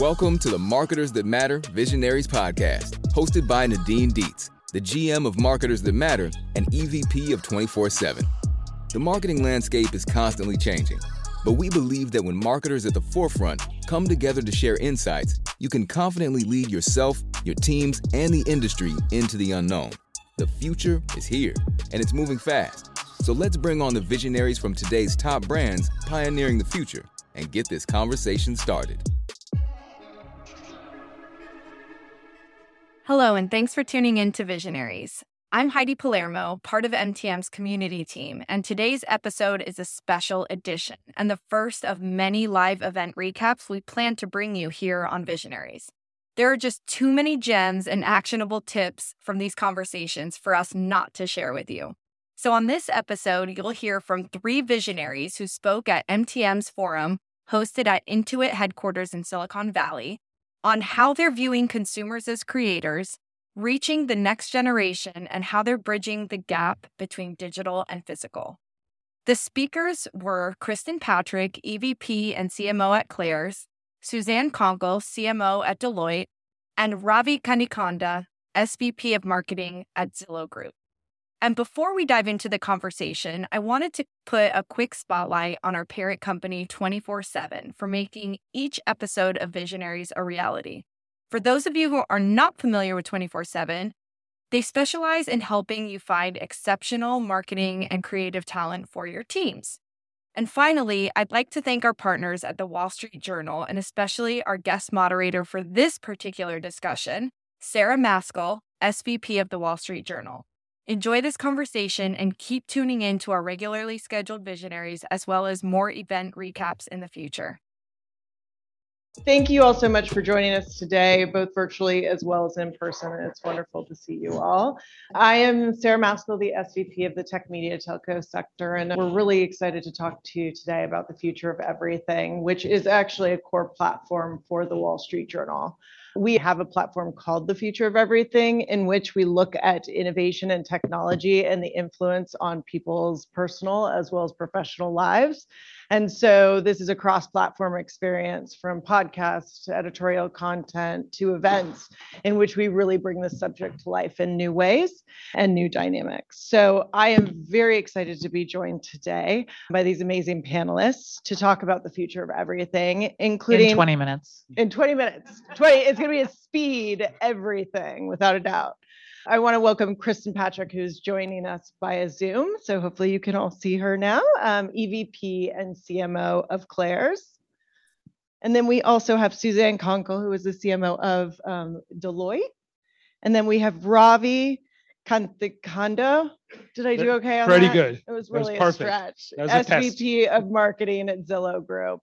Welcome to the Marketers That Matter Visionaries podcast, hosted by Nadine Dietz, the GM of Marketers That Matter and EVP of 24 7. The marketing landscape is constantly changing, but we believe that when marketers at the forefront come together to share insights, you can confidently lead yourself, your teams, and the industry into the unknown. The future is here, and it's moving fast. So let's bring on the visionaries from today's top brands pioneering the future and get this conversation started. Hello, and thanks for tuning in to Visionaries. I'm Heidi Palermo, part of MTM's community team, and today's episode is a special edition and the first of many live event recaps we plan to bring you here on Visionaries. There are just too many gems and actionable tips from these conversations for us not to share with you. So, on this episode, you'll hear from three visionaries who spoke at MTM's forum hosted at Intuit headquarters in Silicon Valley on how they're viewing consumers as creators, reaching the next generation, and how they're bridging the gap between digital and physical. The speakers were Kristin Patrick, EVP and CMO at Claire's, Suzanne Kounkel, CMO at Deloitte, and Ravi Kandikonda, SVP of Marketing at Zillow Group. And before we dive into the conversation, I wanted to put a quick spotlight on our parent company 24 7 for making each episode of Visionaries a reality. For those of you who are not familiar with 24 7, they specialize in helping you find exceptional marketing and creative talent for your teams. And finally, I'd like to thank our partners at the Wall Street Journal and especially our guest moderator for this particular discussion, Sara Mascall, SVP of the Wall Street Journal. Enjoy this conversation and keep tuning in to our regularly scheduled visionaries as well as more event recaps in the future. Thank you all so much for joining us today, both virtually as well as in person. It's wonderful to see you all. I am Sara Mascall, the SVP of the Tech Media Telco sector, and we're really excited to talk to you today about the future of everything, which is actually a core platform for the Wall Street Journal. We have a platform called The Future of Everything, in which we look at innovation and technology and the influence on people's personal as well as professional lives. And so this is a cross platform experience from podcasts to editorial content to events in which we really bring the subject to life in new ways and new dynamics. So I am very excited to be joined today by these amazing panelists to talk about the future of everything, including in 20 minutes. In 20 minutes. 20, it's going to be a speed everything without a doubt. I want to welcome Kristin Patrick, who's joining us via Zoom. So hopefully you can all see her now, um, EVP and CMO of Claire's. And then we also have Suzanne Kounkel, who is the CMO of um, Deloitte. And then we have Ravi Kandikonda. Did I do okay on Pretty that? good. It was really a stretch. That was a test. SVP of Marketing at Zillow Group.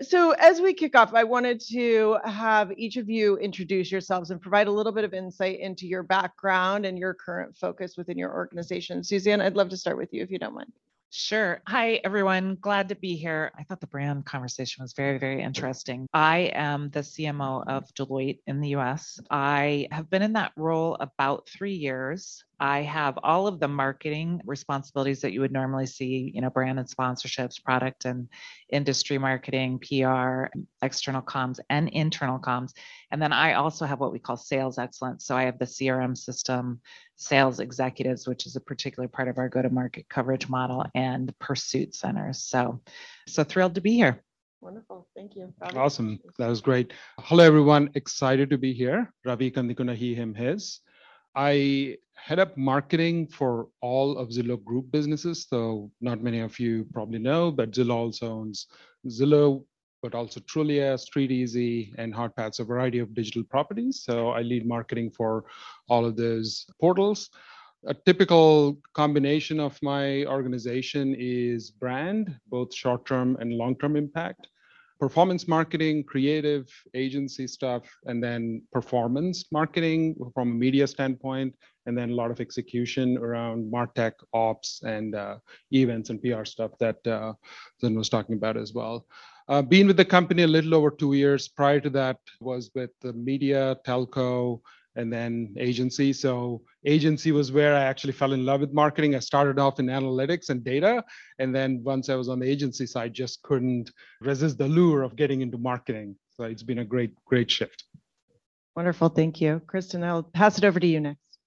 So, as we kick off, I wanted to have each of you introduce yourselves and provide a little bit of insight into your background and your current focus within your organization. Suzanne, I'd love to start with you if you don't mind. Sure. Hi, everyone. Glad to be here. I thought the brand conversation was very, very interesting. I am the CMO of Deloitte in the US. I have been in that role about three years. I have all of the marketing responsibilities that you would normally see, you know, brand and sponsorships, product and industry marketing, PR, um, external comms, and internal comms. And then I also have what we call sales excellence. So I have the CRM system, sales executives, which is a particular part of our go to market coverage model, and pursuit centers. So, so thrilled to be here. Wonderful. Thank you. Ravi. Awesome. That was great. Hello, everyone. Excited to be here. Ravi Kandikonda, he, him, his. I head up marketing for all of Zillow Group businesses. So not many of you probably know, but Zillow also owns Zillow, but also Trulia, StreetEasy, and HotPads, a variety of digital properties. So I lead marketing for all of those portals. A typical combination of my organization is brand, both short-term and long-term impact performance marketing, creative agency stuff, and then performance marketing from a media standpoint, and then a lot of execution around MarTech ops and uh, events and PR stuff that uh, Zen was talking about as well. Uh, been with the company a little over two years. Prior to that, was with the media, telco, and then agency. So agency was where I actually fell in love with marketing. I started off in analytics and data, and then once I was on the agency side, just couldn't resist the lure of getting into marketing. So it's been a great, great shift. Wonderful. Thank you. Kristin, I'll pass it over to you next.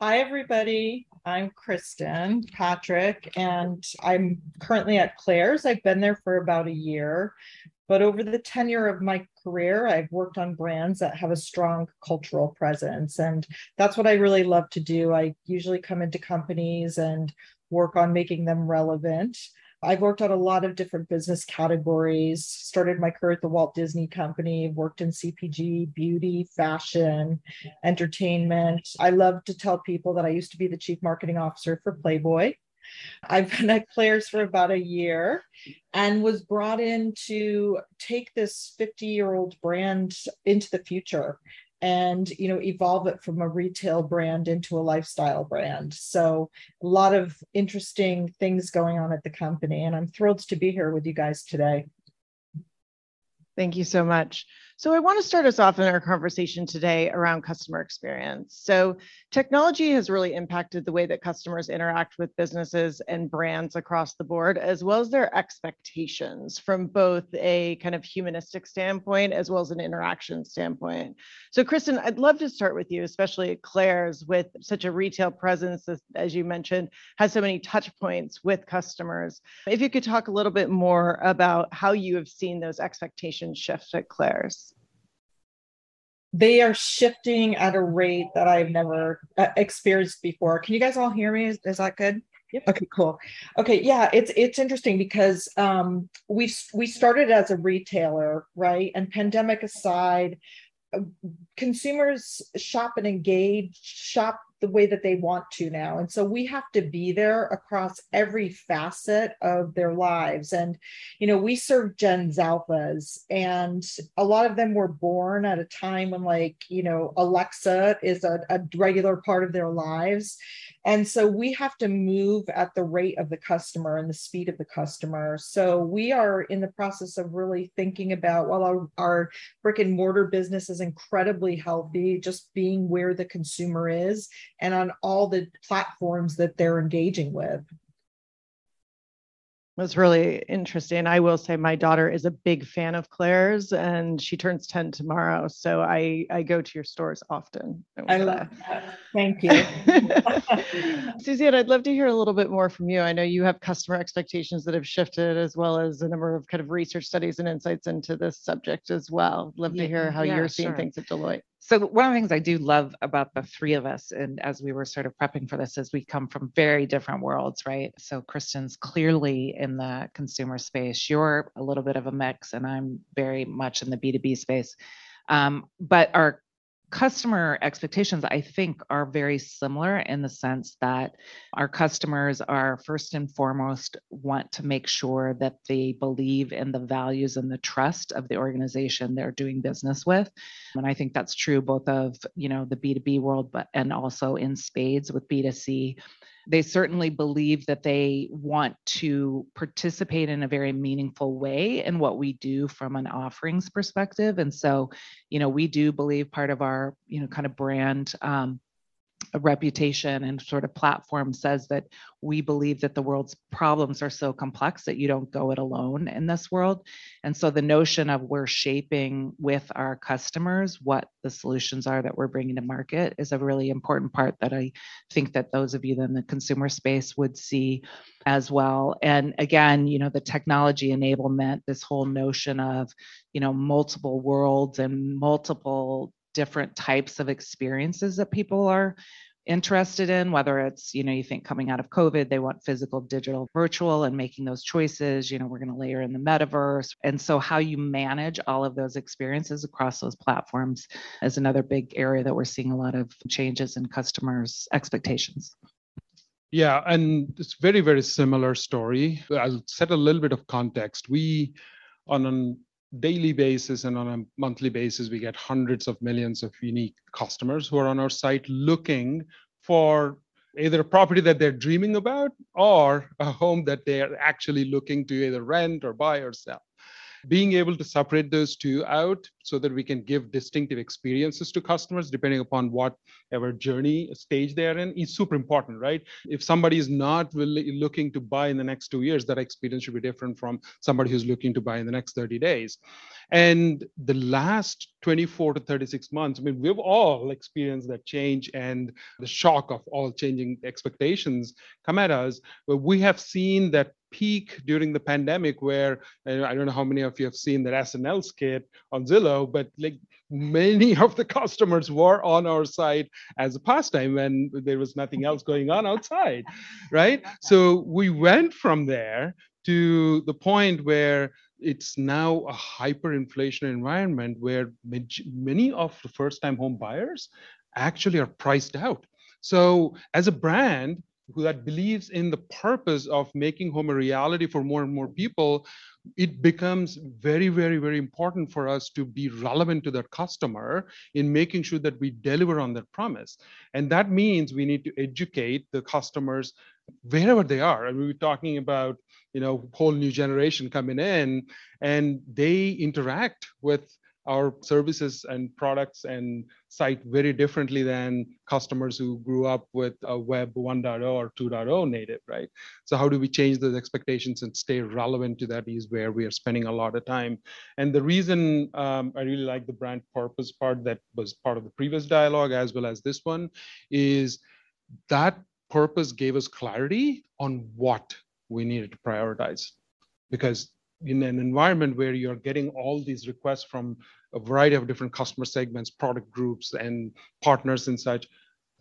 Hi, everybody. I'm Kristin Patrick, and I'm currently at Claire's. I've been there for about a year, but over the tenure of my career, I've worked on brands that have a strong cultural presence. And that's what I really love to do. I usually come into companies and work on making them relevant. I've worked on a lot of different business categories, started my career at the Walt Disney Company, worked in CPG, beauty, fashion, entertainment. I love to tell people that I used to be the chief marketing officer for Playboy. I've been at Claire's for about a year and was brought in to take this 50 year old brand into the future and you know evolve it from a retail brand into a lifestyle brand. So a lot of interesting things going on at the company and i'm thrilled to be here with you guys today. Thank you so much so I want to start us off in our conversation today around customer experience. So technology has really impacted the way that customers interact with businesses and brands across the board, as well as their expectations from both a kind of humanistic standpoint as well as an interaction standpoint. So Kristin, I'd love to start with you, especially at Claire's with such a retail presence, as, as you mentioned, has so many touch points with customers. If you could talk a little bit more about how you have seen those expectations shift at Claire's they are shifting at a rate that I've never uh, experienced before. Can you guys all hear me? Is, is that good? Yep. Okay, cool. Okay, yeah, it's it's interesting because um, we we started as a retailer, right? And pandemic aside, uh, consumers shop and engage, shop the way that they want to now. And so we have to be there across every facet of their lives. And, you know, we serve Gens Alphas, and a lot of them were born at a time when, like, you know, Alexa is a, a regular part of their lives. And so we have to move at the rate of the customer and the speed of the customer. So we are in the process of really thinking about, while our, our brick and mortar business is incredibly healthy, just being where the consumer is and on all the platforms that they're engaging with was really interesting. I will say my daughter is a big fan of Claire's and she turns 10 tomorrow. So I, I go to your stores often. I love that. Thank you. Suzanne, I'd love to hear a little bit more from you. I know you have customer expectations that have shifted as well as a number of kind of research studies and insights into this subject as well. Love to hear how yeah, you're seeing sure. things at Deloitte. So one of the things I do love about the three of us, and as we were sort of prepping for this, is we come from very different worlds, right? So Kristin's clearly in the consumer space. You're a little bit of a mix, and I'm very much in the B2B space. Um, but our customer expectations, I think, are very similar in the sense that our customers are first and foremost want to make sure that they believe in the values and the trust of the organization they're doing business with. And I think that's true both of, you know, the B2B world, but and also in spades with B2C they certainly believe that they want to participate in a very meaningful way in what we do from an offerings perspective. And so, you know, we do believe part of our, you know, kind of brand um, reputation and sort of platform says that we believe that the world's problems are so complex that you don't go it alone in this world. And so the notion of we're shaping with our customers what the solutions are that we're bringing to market is a really important part that I think that those of you in the consumer space would see as well. And again, you know, the technology enablement, this whole notion of, you know, multiple worlds and multiple different types of experiences that people are interested in whether it's you know you think coming out of covid they want physical digital virtual and making those choices you know we're going to layer in the metaverse. And so how you manage all of those experiences across those platforms is another big area that we're seeing a lot of changes in customers expectations. Yeah and it's very very similar story. I'll set a little bit of context. We on an daily basis and on a monthly basis, we get hundreds of millions of unique customers who are on our site looking for either a property that they're dreaming about or a home that they're actually looking to either rent or buy or sell. Being able to separate those two out so that we can give distinctive experiences to customers depending upon whatever journey stage they're in is super important, right? If somebody is not really looking to buy in the next two years, that experience should be different from somebody who's looking to buy in the next 30 days. And the last 24 to 36 months, I mean, we've all experienced that change and the shock of all changing expectations come at us. But we have seen that peak during the pandemic where I don't know how many of you have seen that SNL skit on Zillow, but like many of the customers were on our site as a pastime when there was nothing else going on outside, right? So we went from there to the point where it's now a hyperinflation environment where many of the first time home buyers actually are priced out. So as a brand, who that believes in the purpose of making home a reality for more and more people, it becomes very, very, very important for us to be relevant to that customer in making sure that we deliver on that promise. And that means we need to educate the customers wherever they are. I And we were talking about, you know, whole new generation coming in and they interact with our services and products and site very differently than customers who grew up with a web 1.0 or 2.0 native, right? So how do we change those expectations and stay relevant to that is where we are spending a lot of time. And the reason um, I really like the brand purpose part that was part of the previous dialogue as well as this one is that purpose gave us clarity on what we needed to prioritize because in an environment where you're getting all these requests from a variety of different customer segments, product groups, and partners and such,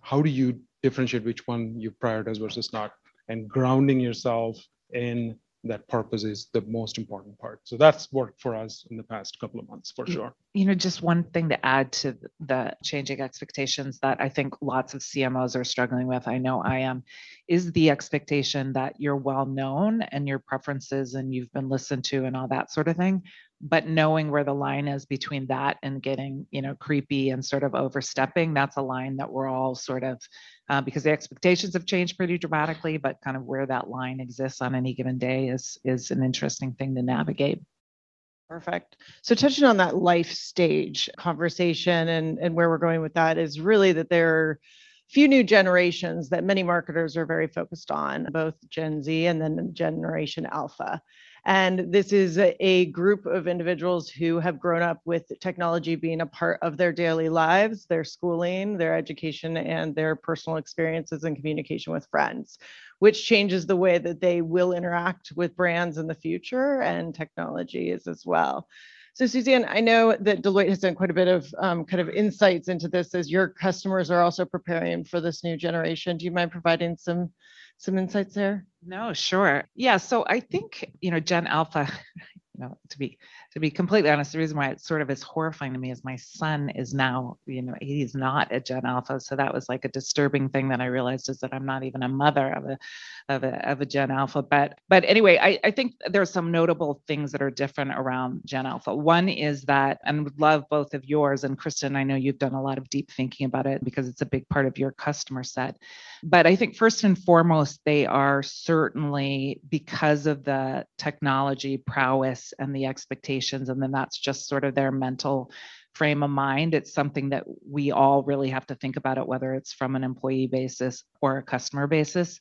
how do you differentiate which one you prioritize versus not? And grounding yourself in that purpose is the most important part. So that's worked for us in the past couple of months for sure. You know, just one thing to add to the changing expectations that I think lots of CMOs are struggling with, I know I am, is the expectation that you're well known and your preferences and you've been listened to and all that sort of thing but knowing where the line is between that and getting you know creepy and sort of overstepping that's a line that we're all sort of uh, because the expectations have changed pretty dramatically but kind of where that line exists on any given day is is an interesting thing to navigate Perfect. So touching on that life stage conversation and, and where we're going with that is really that there few new generations that many marketers are very focused on, both Gen Z and then Generation Alpha. And this is a group of individuals who have grown up with technology being a part of their daily lives, their schooling, their education, and their personal experiences and communication with friends, which changes the way that they will interact with brands in the future and technologies as well. So Suzanne, I know that Deloitte has done quite a bit of um, kind of insights into this as your customers are also preparing for this new generation. Do you mind providing some some insights there? No, sure. Yeah. So I think, you know, Gen Alpha, you know, to be to be completely honest, the reason why it sort of is horrifying to me is my son is now, you know, he's not a Gen Alpha. So that was like a disturbing thing that I realized is that I'm not even a mother of a of a, of a Gen Alpha. But but anyway, I, I think there's some notable things that are different around Gen Alpha. One is that, and would love both of yours and Kristin, I know you've done a lot of deep thinking about it because it's a big part of your customer set. But I think first and foremost, they are certainly because of the technology prowess and the and then that's just sort of their mental frame of mind. It's something that we all really have to think about it whether it's from an employee basis or a customer basis.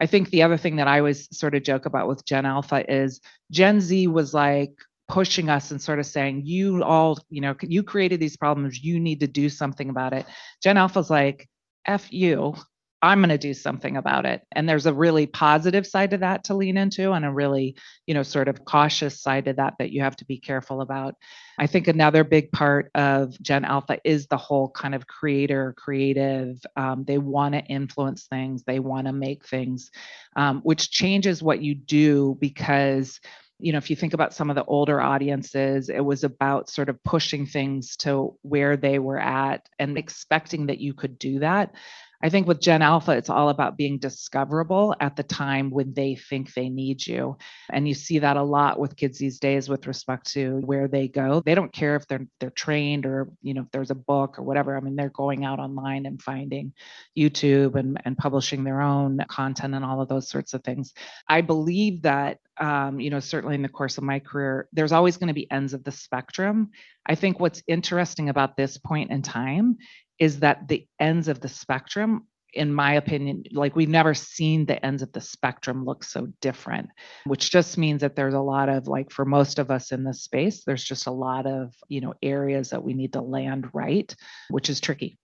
I think the other thing that i always sort of joke about with gen alpha is gen z was like pushing us and sort of saying you all you know you created these problems. You need to do something about it. Gen alpha's like f you I'm going to do something about it. And there's a really positive side to that to lean into and a really, you know, sort of cautious side to that that you have to be careful about. I think another big part of Gen Alpha is the whole kind of creator, creative. Um, they want to influence things, they want to make things, um, which changes what you do because you know, if you think about some of the older audiences, it was about sort of pushing things to where they were at and expecting that you could do that. I think with Gen Alpha, it's all about being discoverable at the time when they think they need you. And you see that a lot with kids these days with respect to where they go. They don't care if they're they're trained or, you know, if there's a book or whatever. I mean, they're going out online and finding YouTube and, and publishing their own content and all of those sorts of things. I believe that um, you know, certainly in the course of my career, there's always going to be ends of the spectrum. I think what's interesting about this point in time is that the ends of the spectrum in my opinion, like we've never seen the ends of the spectrum look so different, which just means that there's a lot of like for most of us in this space, there's just a lot of, you know, areas that we need to land right, which is tricky.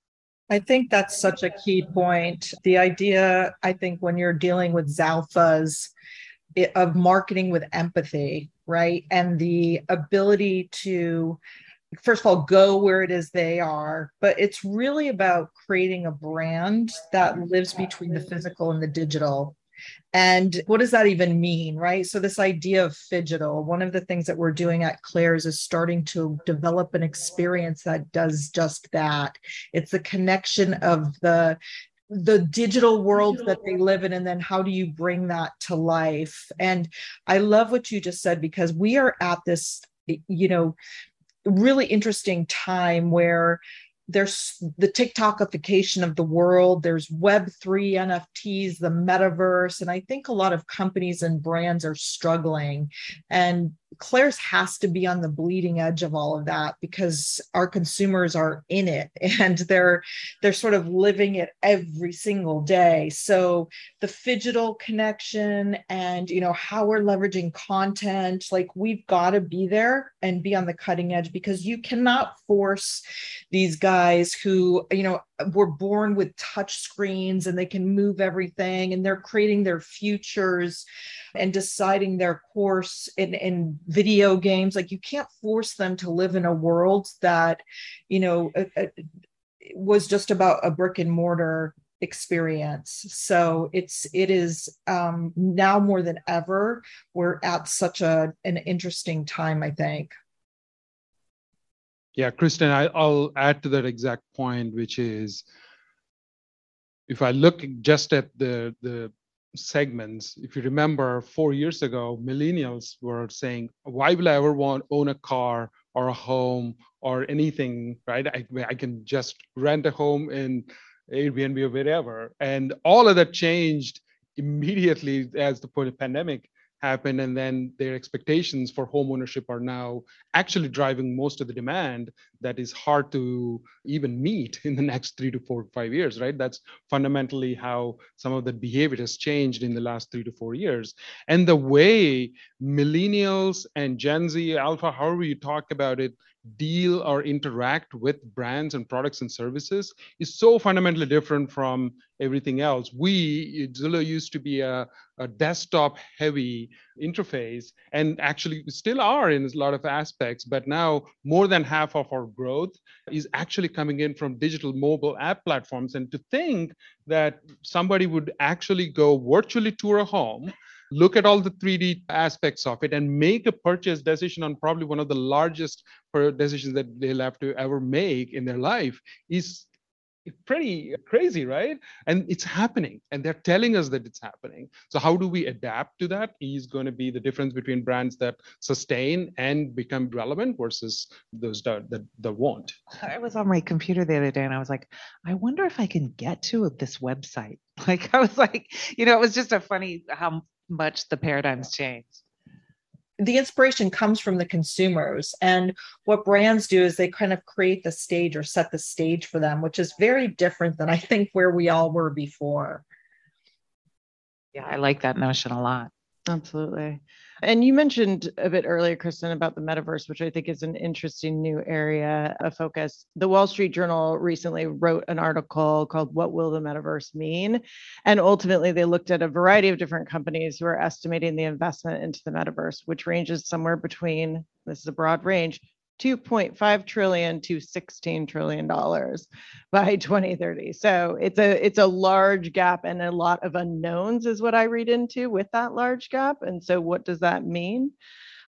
I think that's such a key point. The idea, I think, when you're dealing with Zalfas of marketing with empathy, right? And the ability to first of all go where it is they are but it's really about creating a brand that lives between the physical and the digital. And what does that even mean right? So this idea of phygital one of the things that we're doing at claire's is starting to develop an experience that does just that. It's the connection of the the digital world that they live in and then how do you bring that to life? And i love what you just said because we are at this you know really interesting time where there's the TikTokification of the world, there's Web3 NFTs, the metaverse. And I think a lot of companies and brands are struggling. And Claire's has to be on the bleeding edge of all of that because our consumers are in it and they're they're sort of living it every single day. So the phygital connection and you know how we're leveraging content, like we've got to be there and be on the cutting edge because you cannot force these guys who you know were born with touch screens and they can move everything and they're creating their futures and deciding their course in, in video games. Like you can't force them to live in a world that you know was just about a brick and mortar experience. So it's it is um now more than ever we're at such a an interesting time i think yeah, Kristin, I, will add to that exact point, which is if I look just at the the segments, if you remember four years ago, millennials were saying, why will I ever want own a car or a home or anything, right? I, I can just rent a home in Airbnb or wherever. And all of that changed immediately as the point of pandemic happened and then their expectations for home ownership are now actually driving most of the demand that is hard to even meet in the next three to four five years right? That's fundamentally how some of the behavior has changed in the last three to four years. And the way millennials and gen z alpha however you talk about it deal or interact with brands and products and services is so fundamentally different from everything else. We, Zillow used to be a, a desktop heavy interface and actually still are in a lot of aspects, but now more than half of our growth is actually coming in from digital mobile app platforms. And to think that somebody would actually go virtually tour a home look at all the 3D aspects of it and make a purchase decision on probably one of the largest decisions that they'll have to ever make in their life is pretty crazy, right? And it's happening, and they're telling us that it's happening. So how do we adapt to that? Is going to be the difference between brands that sustain and become relevant versus those that, that, that won't. I was on my computer the other day, and I was like, I wonder if I can get to this website. Like I was like, you know, it was just a funny how much the paradigms change the inspiration comes from the consumers and what brands do is they kind of create the stage or set the stage for them which is very different than i think where we all were before. Yeah i like that notion a lot absolutely and you mentioned a bit earlier, Kristin, about the metaverse, which I think is an interesting new area of focus. The Wall Street Journal recently wrote an article called What Will the Metaverse Mean? And ultimately, they looked at a variety of different companies who are estimating the investment into the metaverse, which ranges somewhere between this is a broad range 2.5 trillion to 16 trillion dollars by 2030 so it's a it's a large gap and a lot of unknowns is what i read into with that large gap. And so what does that mean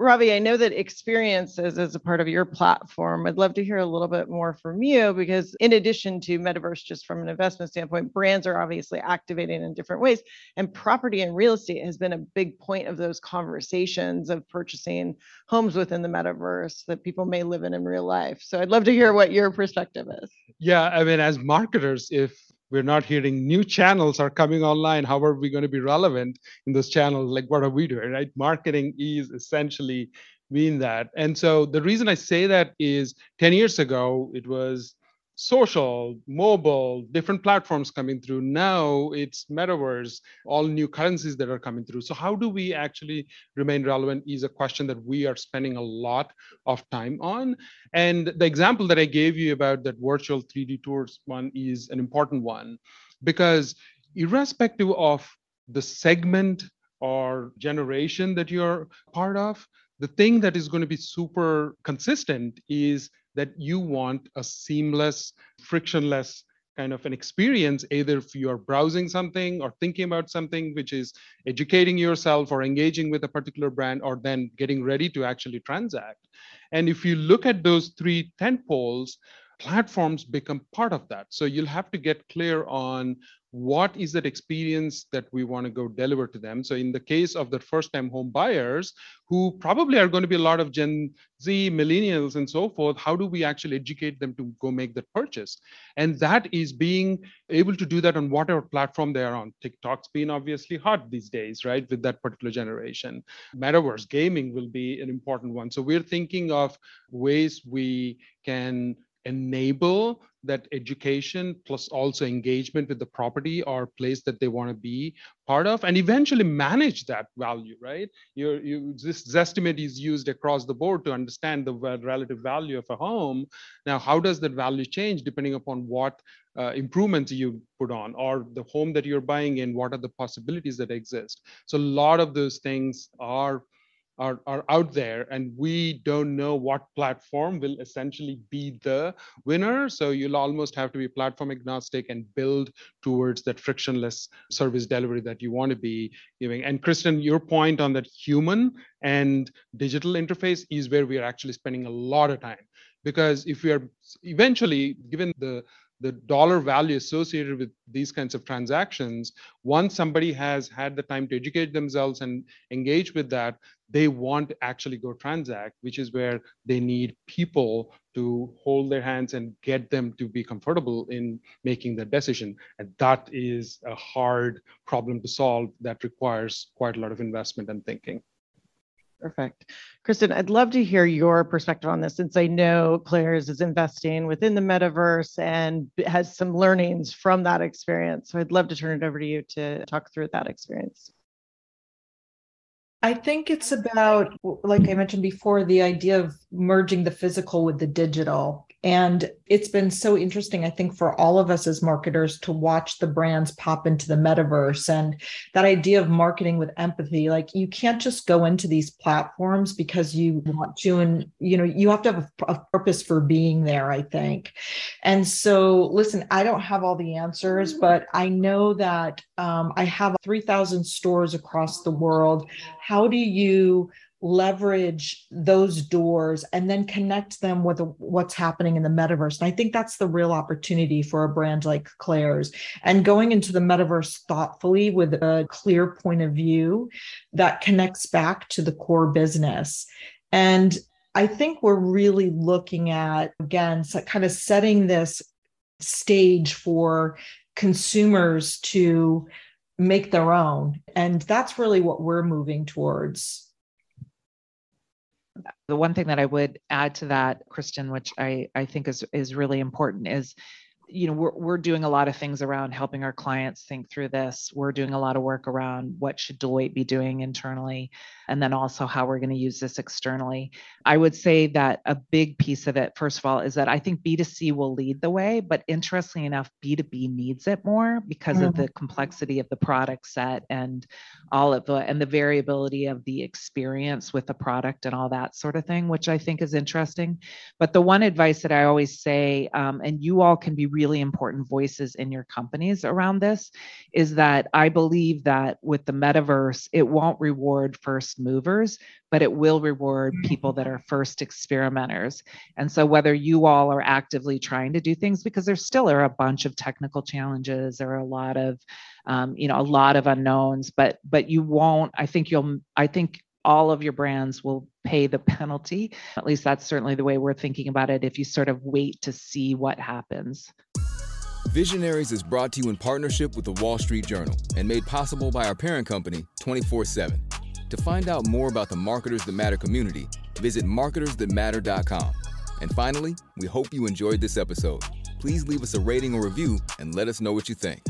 Ravi, I know that experiences is a part of your platform. I'd love to hear a little bit more from you because, in addition to metaverse, just from an investment standpoint, brands are obviously activating in different ways. And property and real estate has been a big point of those conversations of purchasing homes within the metaverse that people may live in in real life. So I'd love to hear what your perspective is. Yeah, I mean, as marketers, if we're not hearing new channels are coming online. How are we going to be relevant in those channels? Like what are we doing right? Marketing is essentially mean that. And so the reason i say that is 10 years ago it was social, mobile, different platforms coming through. Now it's metaverse, all new currencies that are coming through. So how do we actually remain relevant is a question that we are spending a lot of time on. And the example that I gave you about that virtual 3D tours one is an important one because irrespective of the segment or generation that you're part of, the thing that is going to be super consistent is that you want a seamless, frictionless kind of an experience, either if you're browsing something or thinking about something, which is educating yourself or engaging with a particular brand, or then getting ready to actually transact. And if you look at those three tent poles, platforms become part of that. So you'll have to get clear on what is that experience that we want to go deliver to them. So in the case of the first time home buyers who probably are going to be a lot of gen z millennials and so forth how do we actually educate them to go make that purchase? And that is being able to do that on whatever platform they are on. Tiktok's been obviously hot these days right with that particular generation. Metaverse gaming will be an important one. So we're thinking of ways we can enable that education plus also engagement with the property or place that they want to be part of and eventually manage that value right? You you Zestimate is used across the board to understand the relative value of a home. Now how does that value change depending upon what uh, improvements you put on or the home that you're buying in what are the possibilities that exist? So a lot of those things are are, are out there and we don't know what platform will essentially be the winner. So you'll almost have to be platform agnostic and build towards that frictionless service delivery that you want to be giving. And kristin your point on that human and digital interface is where we are actually spending a lot of time. Because if we are eventually given the the dollar value associated with these kinds of transactions once somebody has had the time to educate themselves and engage with that they want to actually go transact which is where they need people to hold their hands and get them to be comfortable in making that decision and that is a hard problem to solve that requires quite a lot of investment and thinking Perfect. Kristin, I'd love to hear your perspective on this since I know Claire's is investing within the metaverse and has some learnings from that experience. So I'd love to turn it over to you to talk through that experience. I think it's about, like I mentioned before, the idea of merging the physical with the digital. And it's been so interesting, I think, for all of us as marketers to watch the brands pop into the metaverse and that idea of marketing with empathy. Like you can't just go into these platforms because you want to, and you know, you have to have a, a purpose for being there, I think. And so, listen, I don't have all the answers, but I know that um, I have 3,000 stores across the world. How do you leverage those doors and then connect them with what's happening in the metaverse. And I think that's the real opportunity for a brand like Claire's and going into the metaverse thoughtfully with a clear point of view that connects back to the core business. And I think we're really looking at, again, kind of setting this stage for consumers to make their own. And that's really what we're moving towards the one thing that I would add to that, Kristin, which I, I think is, is really important, is you know we're, we're doing a lot of things around helping our clients think through this. We're doing a lot of work around what should deloitte be doing internally and then also how we're going to use this externally i would say that a big piece of it first of all is that i think b2c will lead the way but interestingly enough b2b needs it more because mm-hmm. of the complexity of the product set and all of the and the variability of the experience with the product and all that sort of thing which i think is interesting but the one advice that i always say um, and you all can be really important voices in your companies around this is that I believe that with the metaverse, it won't reward first movers, but it will reward people that are first experimenters. And so whether you all are actively trying to do things, because there still are a bunch of technical challenges, there are a lot of, um, you know, a lot of unknowns, but but you won't. I think you'll. I think all of your brands will pay the penalty. At least that's certainly the way we're thinking about it. If you sort of wait to see what happens. Visionaries is brought to you in partnership with the Wall Street Journal and made possible by our parent company, 24 7. To find out more about the Marketers That Matter community, visit marketersthatmatter.com. And finally, we hope you enjoyed this episode. Please leave us a rating or review and let us know what you think.